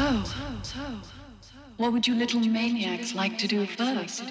So, what would you little maniacs like to do first?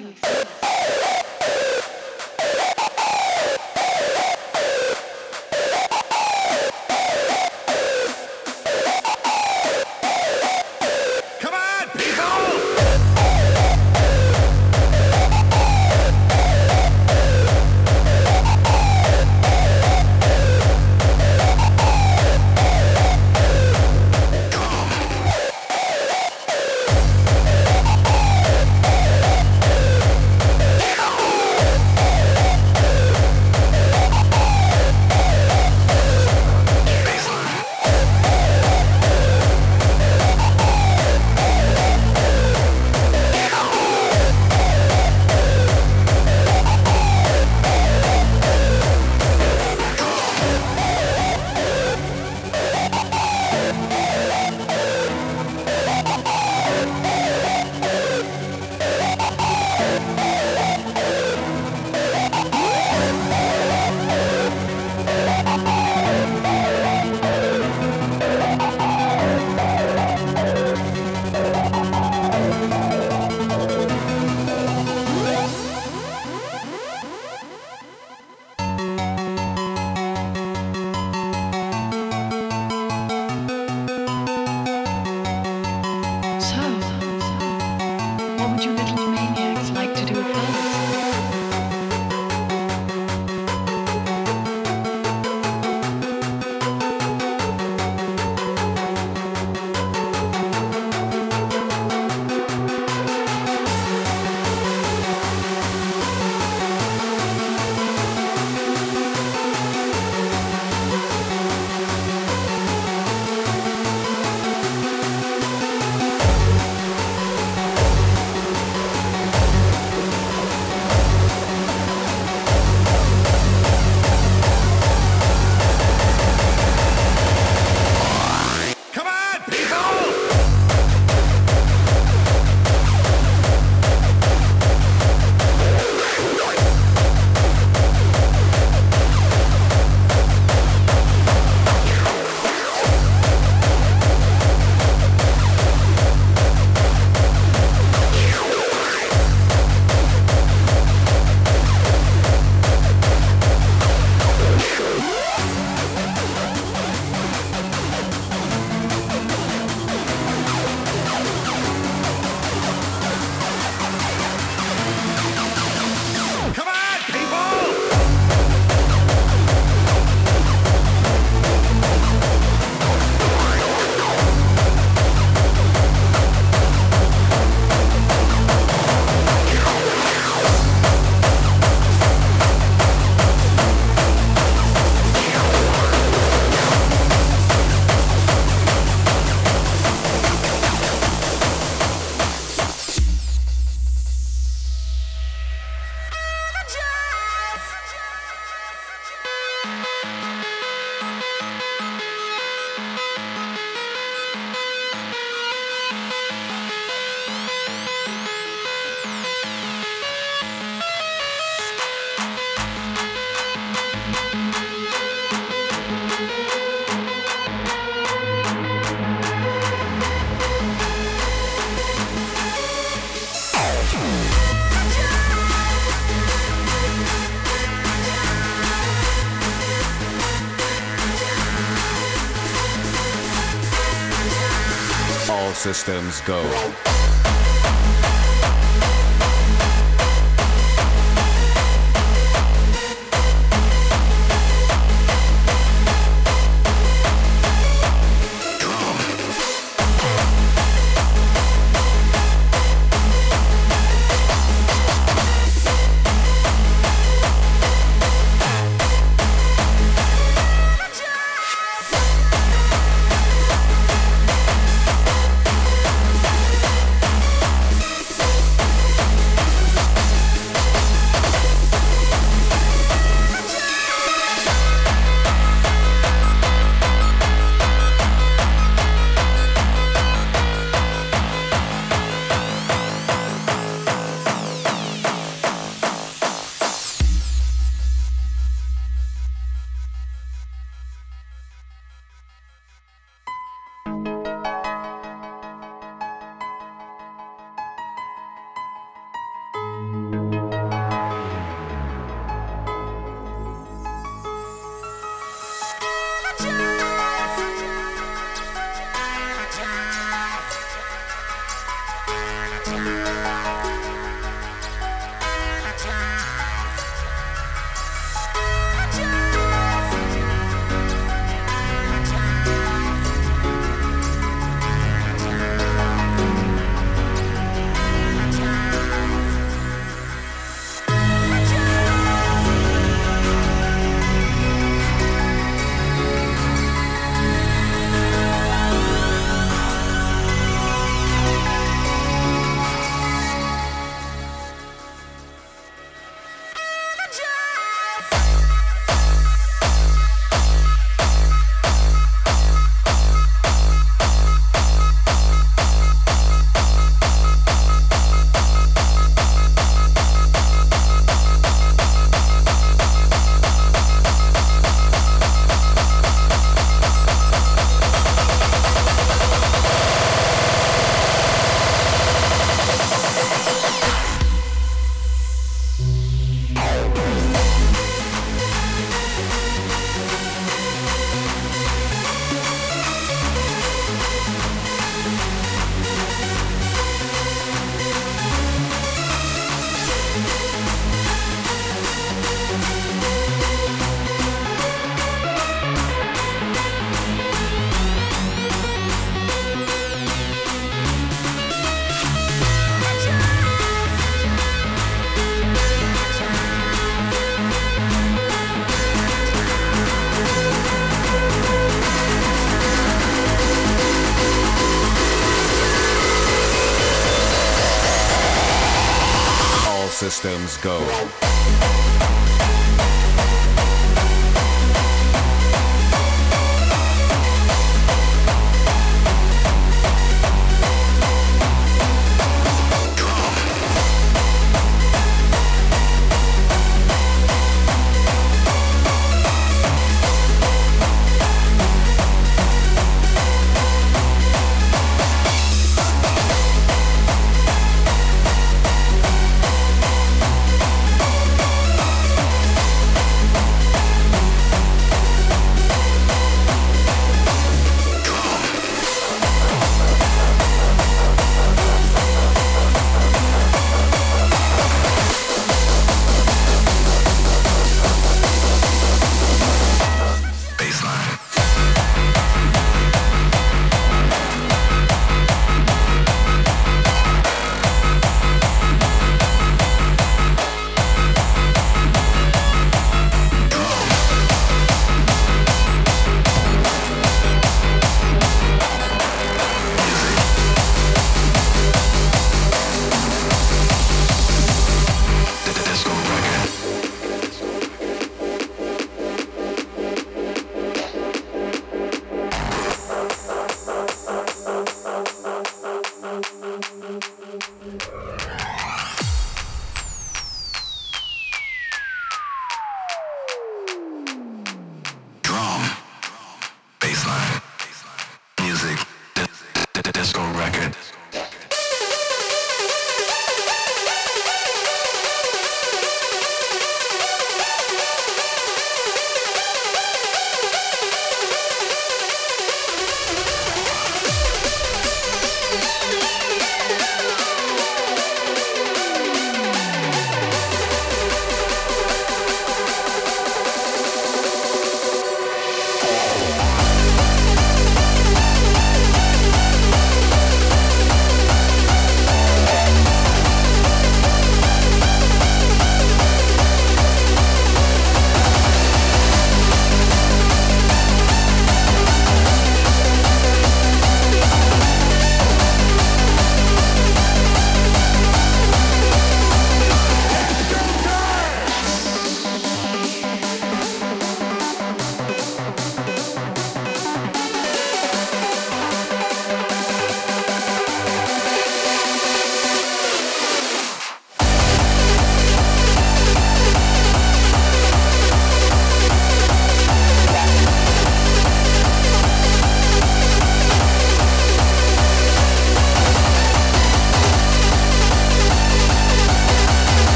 All systems go.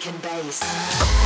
Kicking bass.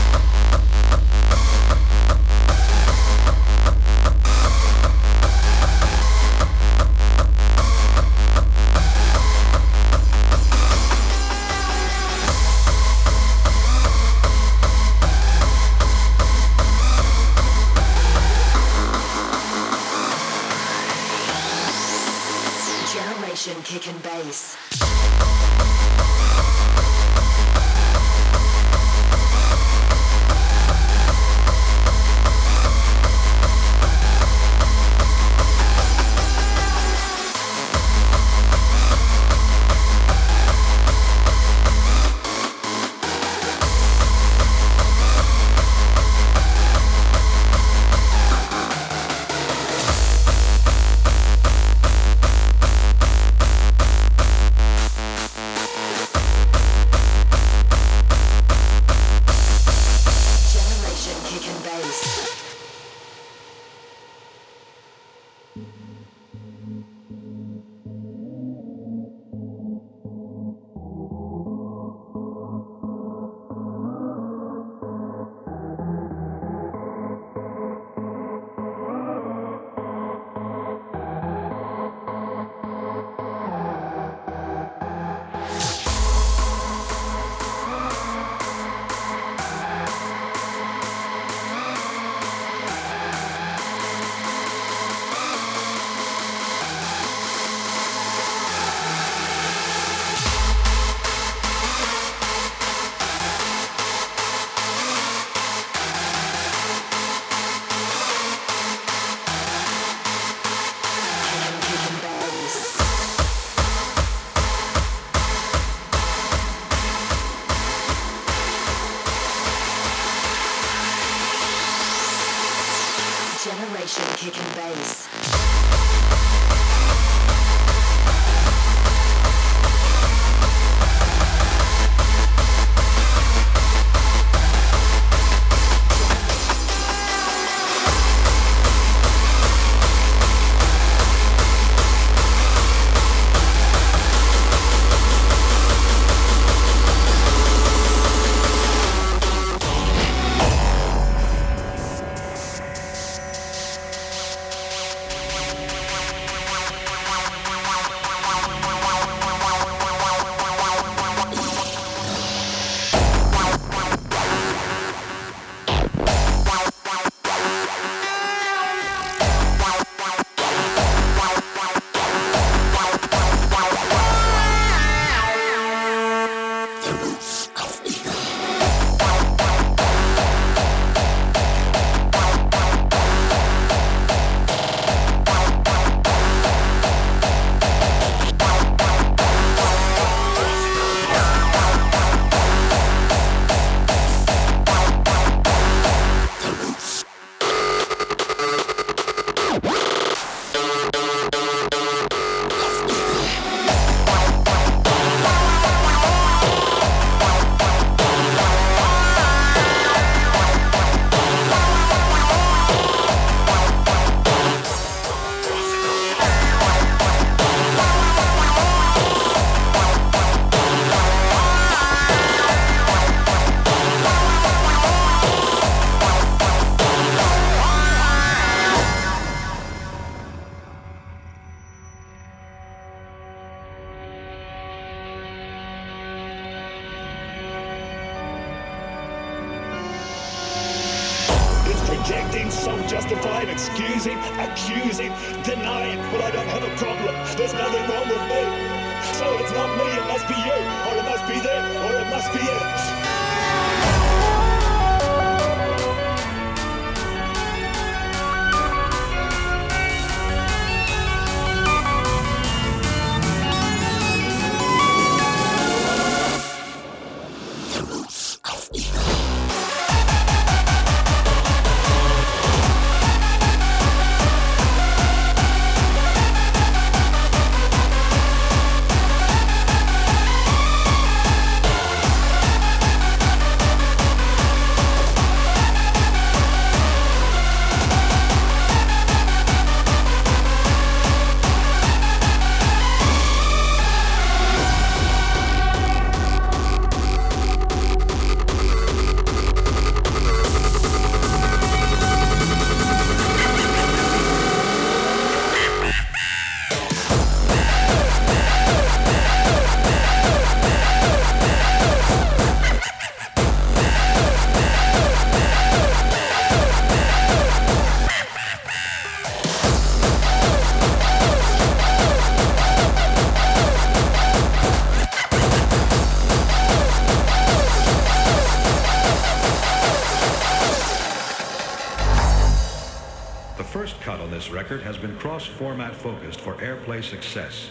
Cross-format focused for airplay success.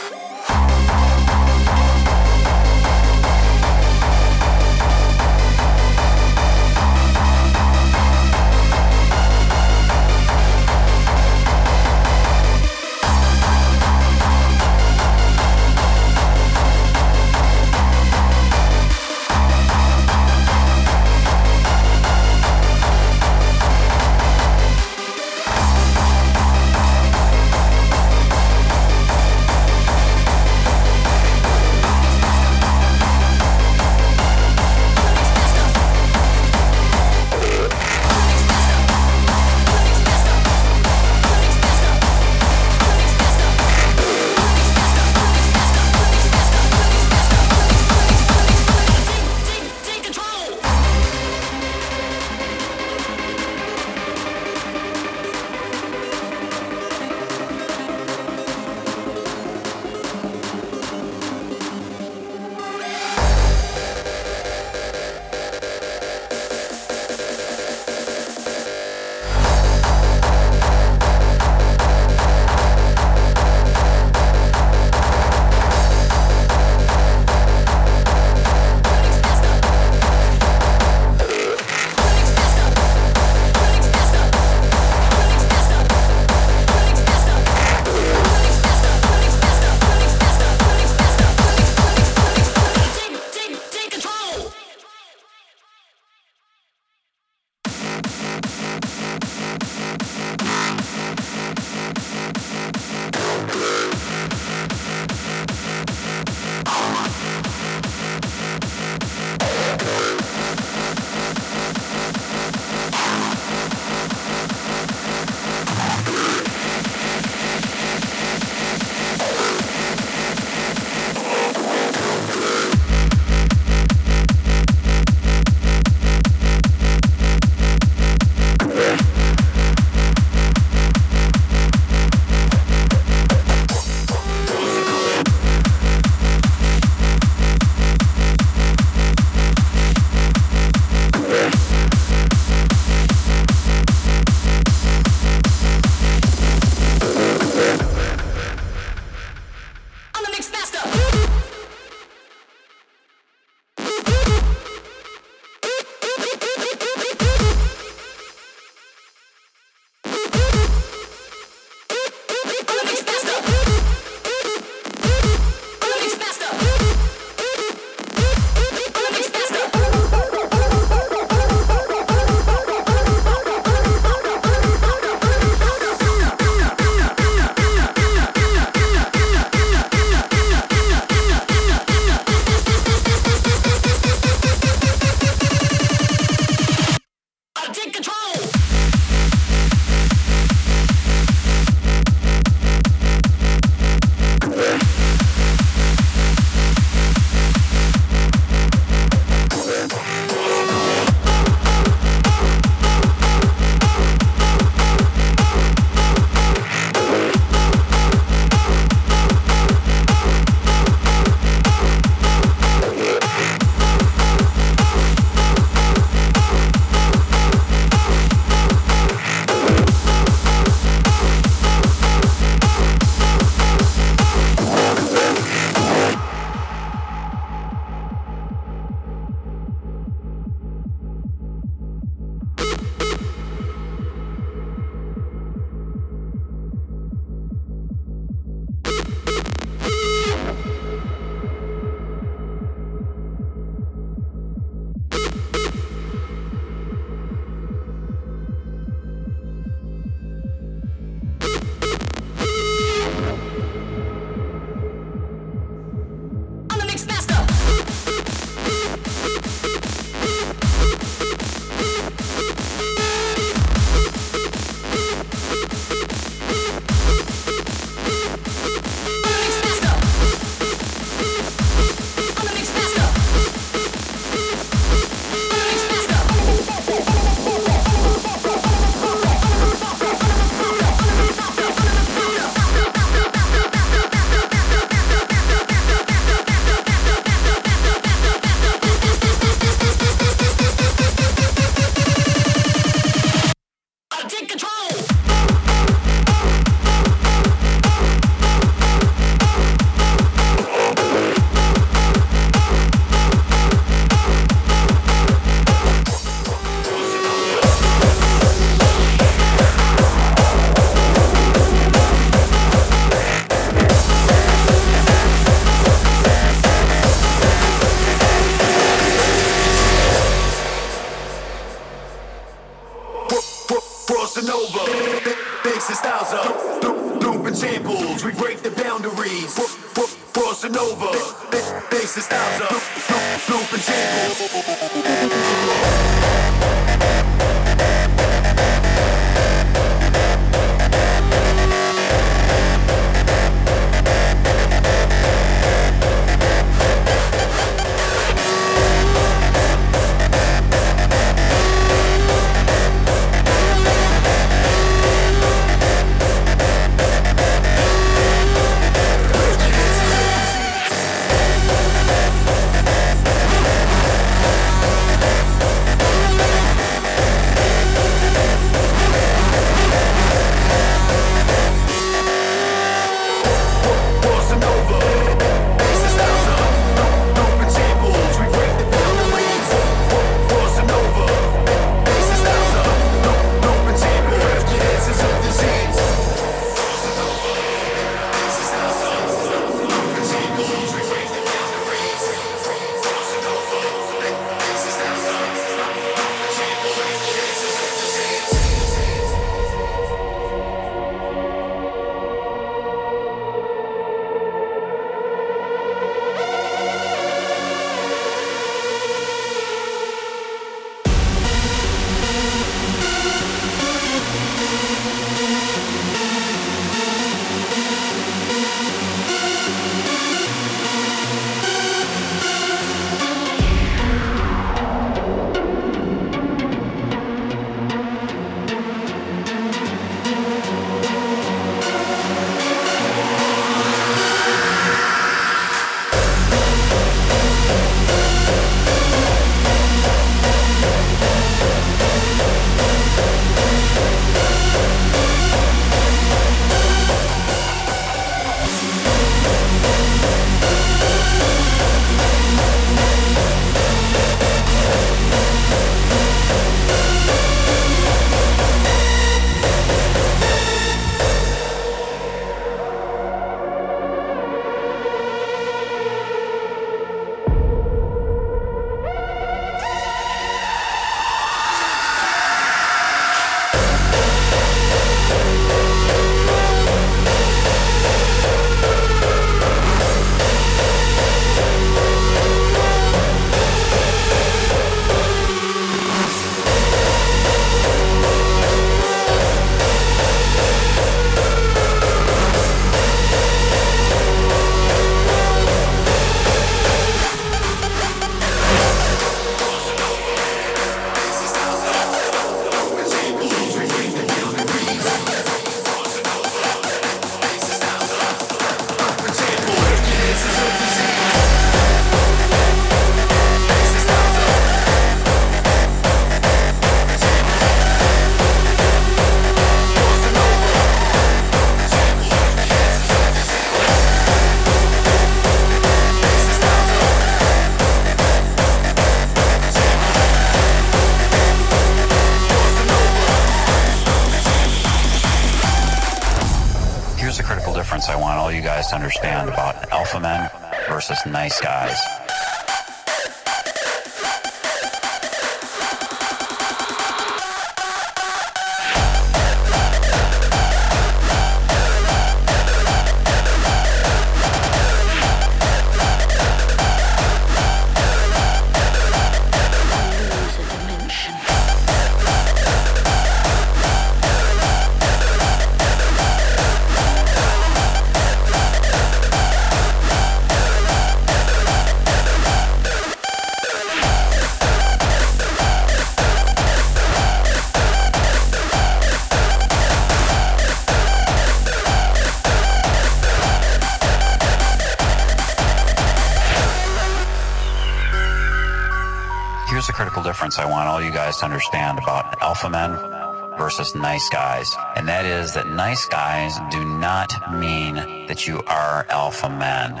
Alpha men versus nice guys. And that is that nice guys do not mean that you are alpha men.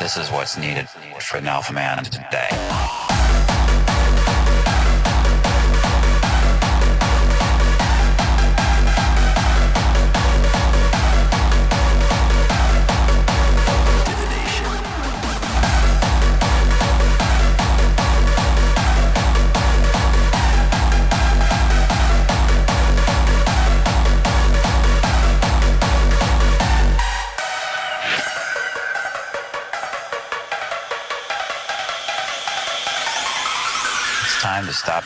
This is what's needed for an alpha man today.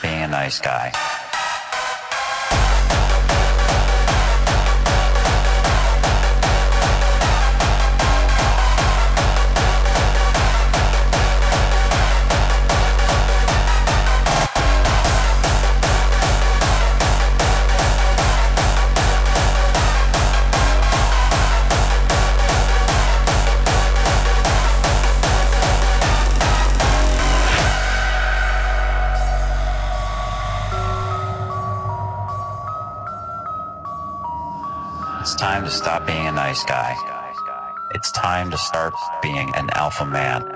Being a nice guy. Being an alpha man.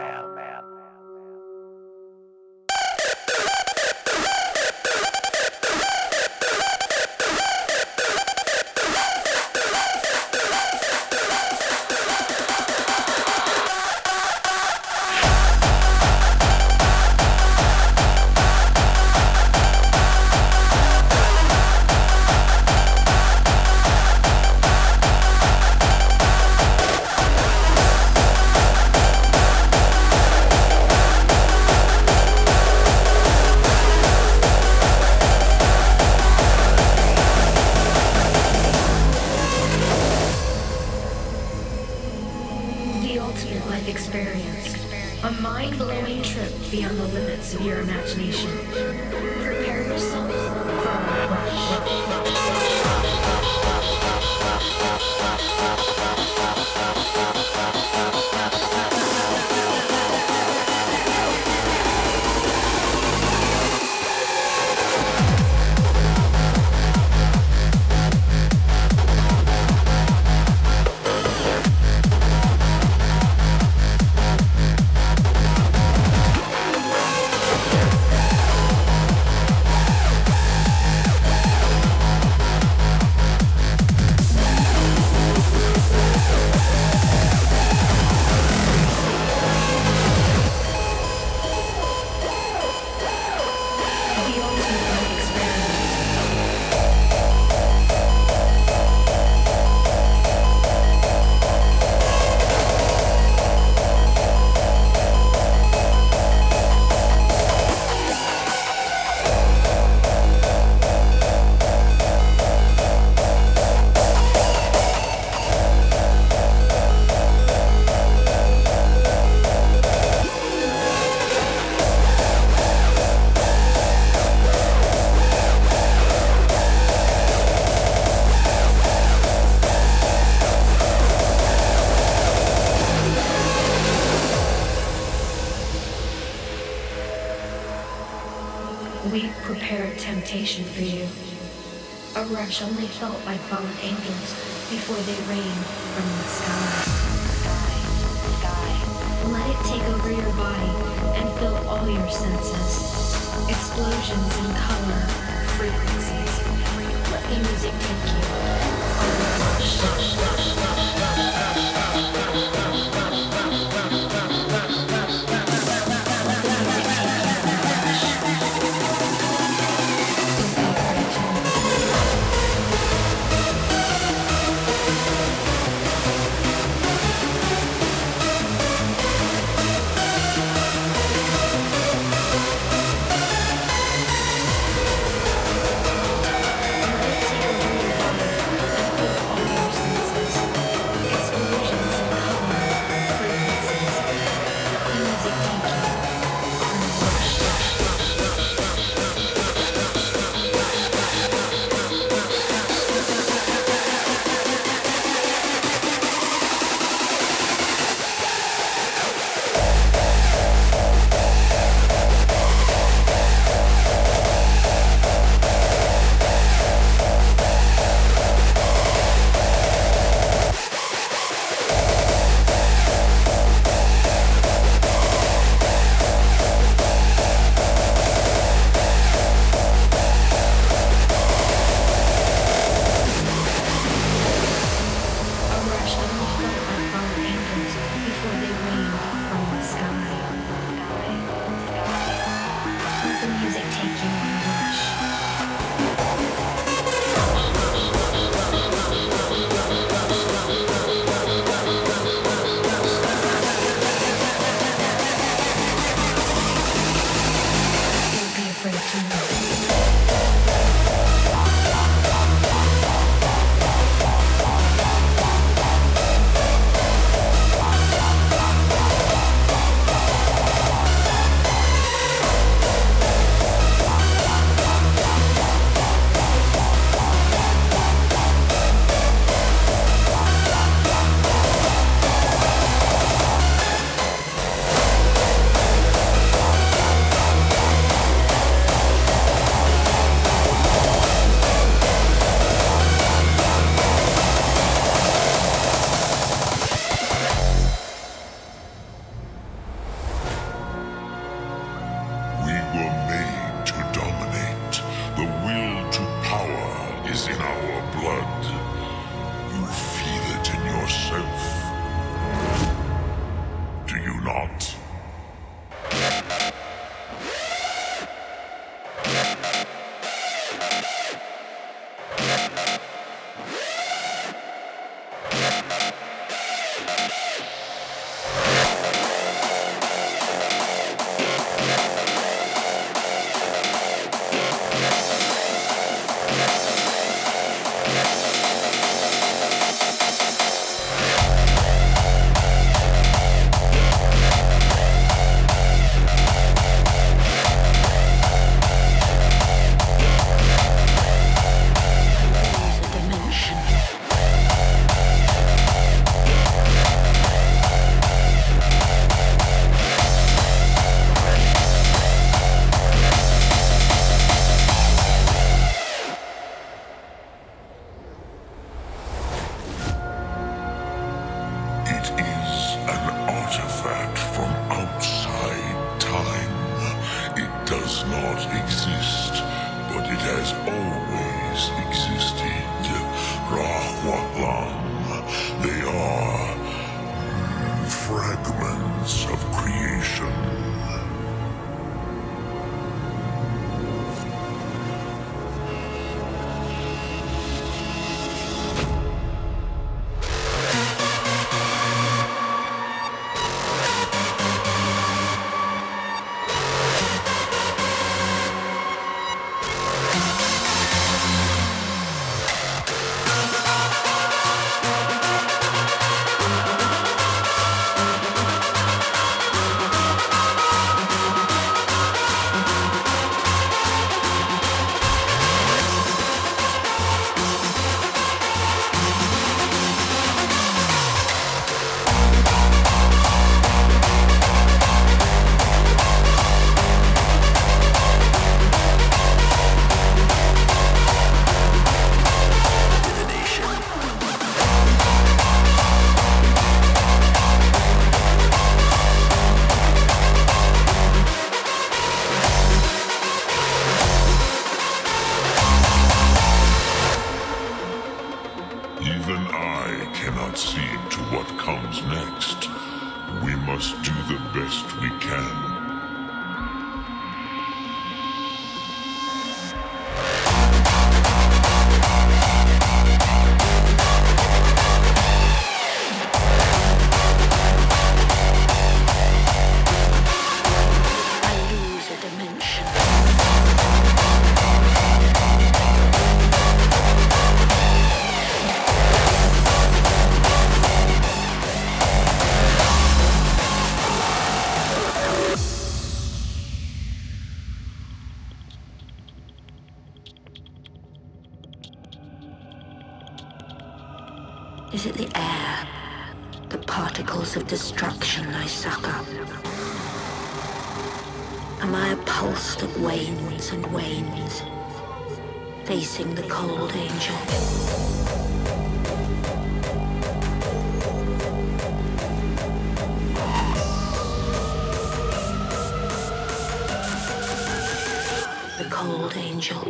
Before they rain from the sky. Let it take over your body and fill all your senses. Explosions in color, frequencies. Let the music take you. Walk long. Is it the air, the particles of destruction I suck up? Am I a pulse that wanes and wanes, facing the cold angel? cold angel.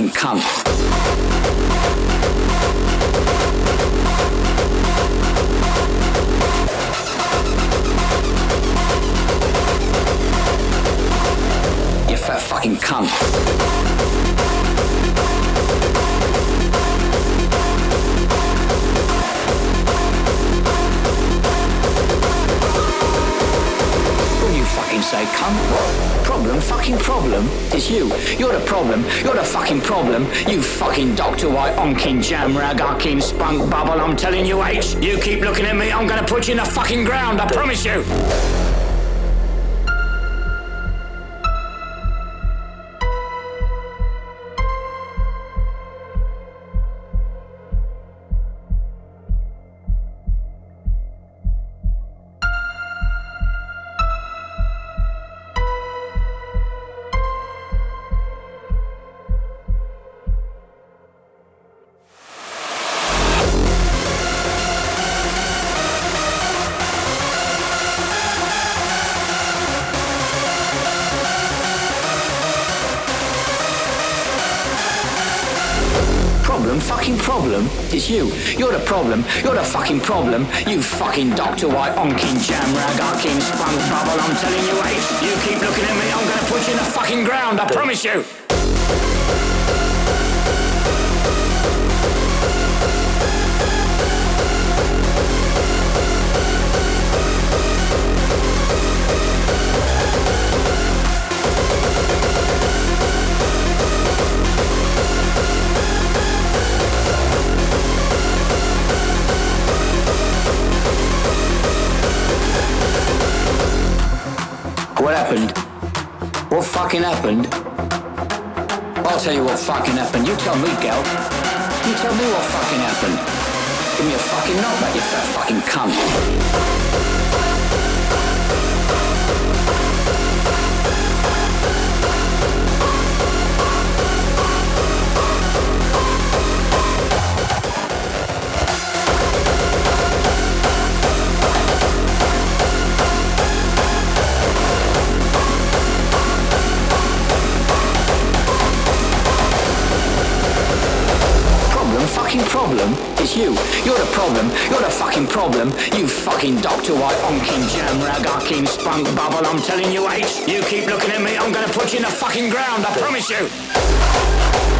Fucking cunt. Fucking cunt. What do you fucking say? Problem, fucking problem. It's you. You're the problem. You're the fucking problem. You fucking Dr. White, onkin jam rag, onkin spunk bubble. I'm telling you, H. You keep looking at me, I'm gonna put you in the fucking ground. I promise you. It's you. You're the problem. You're the fucking problem. You fucking Dr. White, onkin jam rag, onkin spunk bubble. I'm telling you, Ace. You keep looking at me, I'm gonna put you in the fucking ground. I promise you. Fucking happened? I'll tell you what fucking happened. You tell me, gal. You tell me what fucking happened. Give me a fucking knockback, you fat fucking cunt. Problem. You fucking Dr. White, onkin jam rag, onkin spunk bubble. I'm telling you, H. You keep looking at me, I'm gonna put you in the fucking ground. I promise you.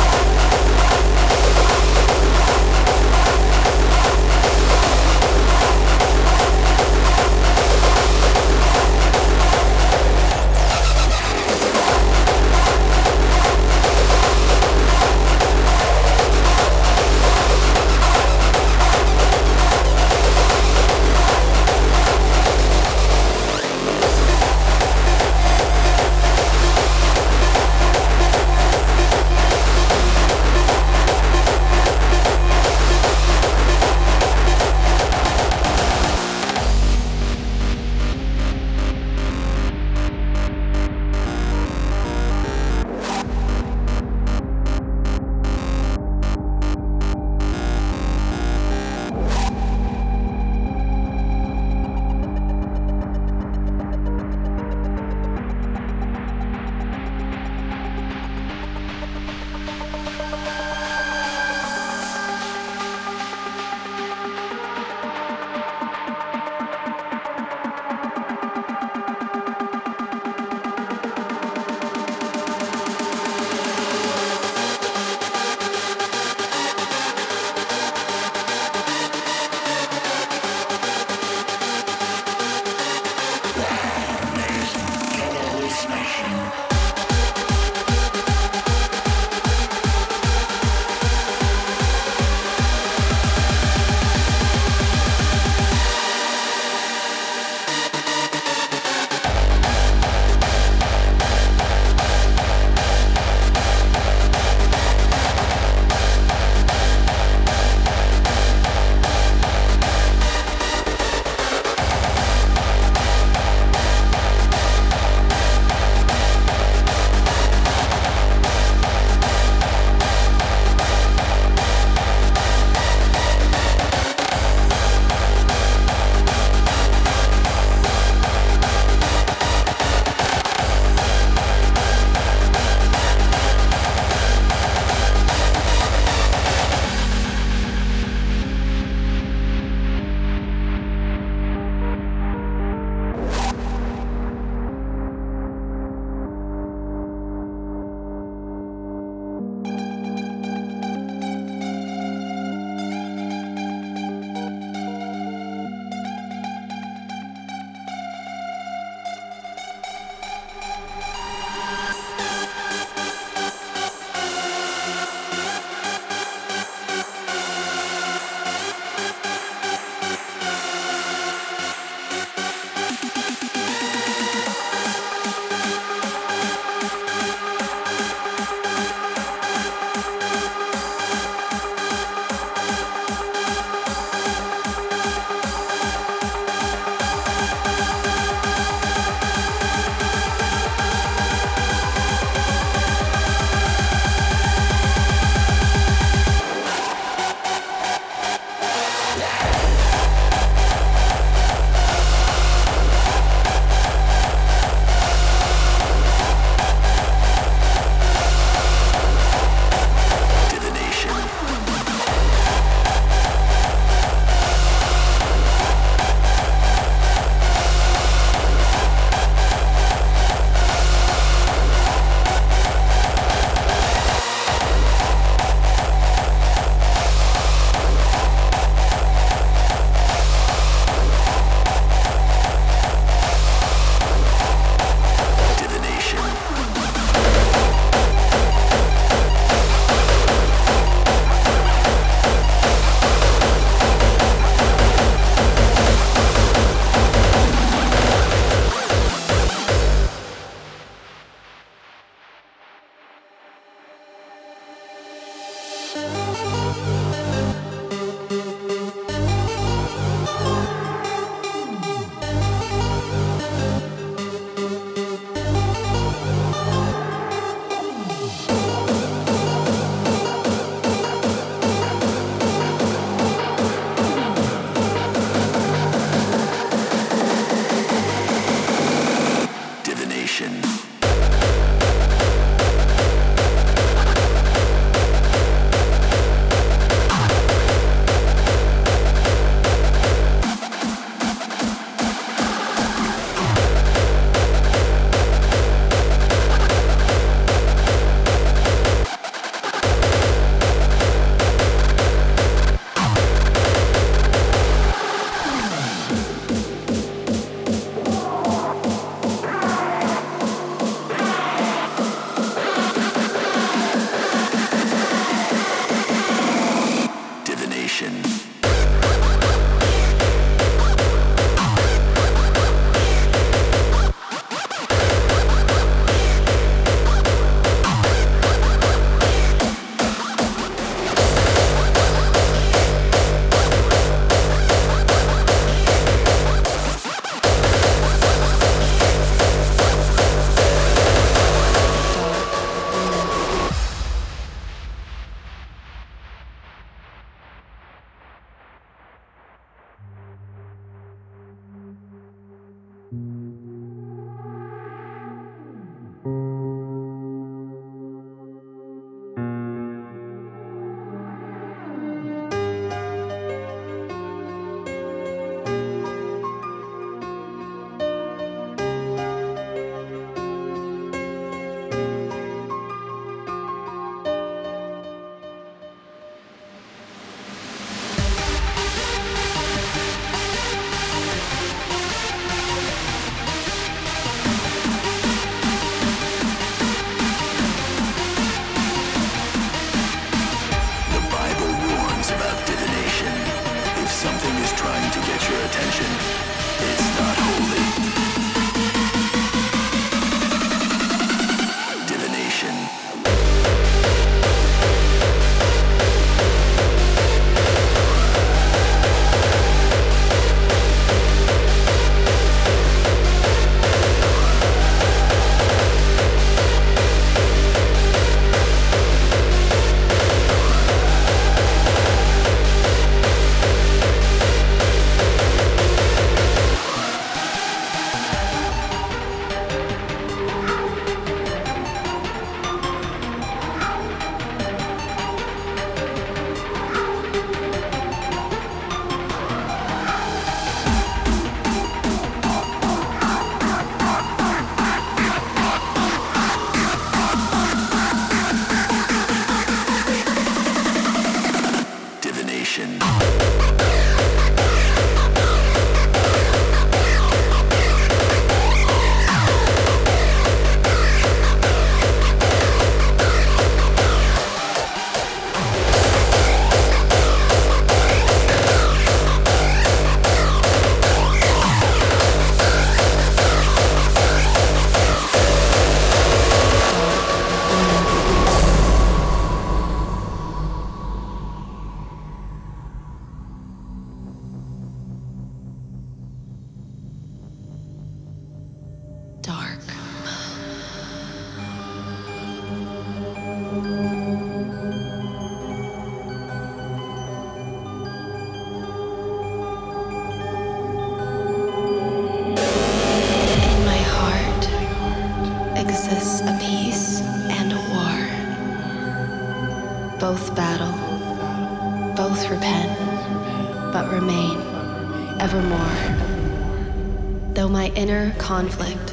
conflict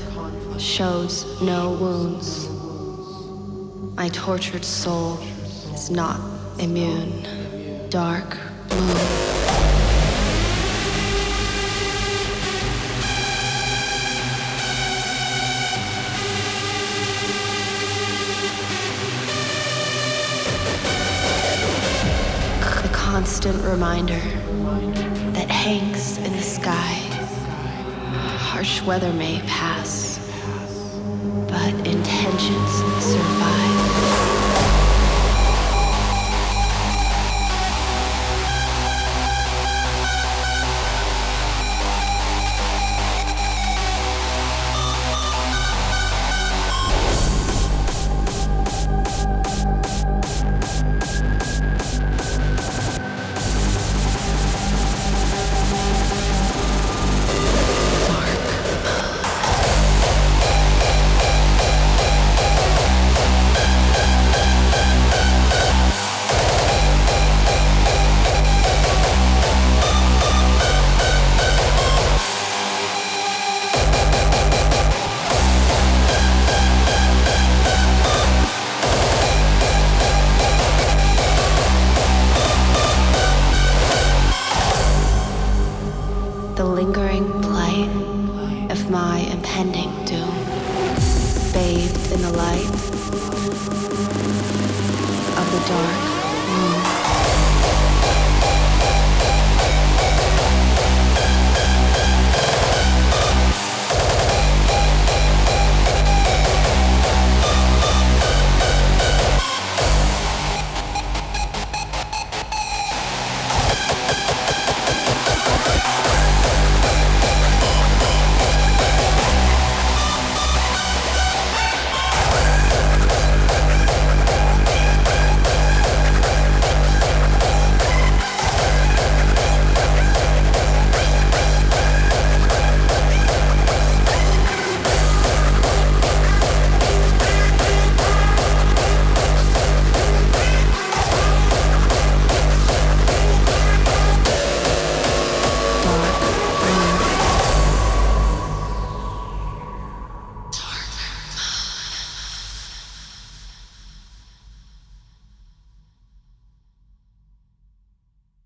shows no wounds. My tortured soul is not immune. Dark weather may pass.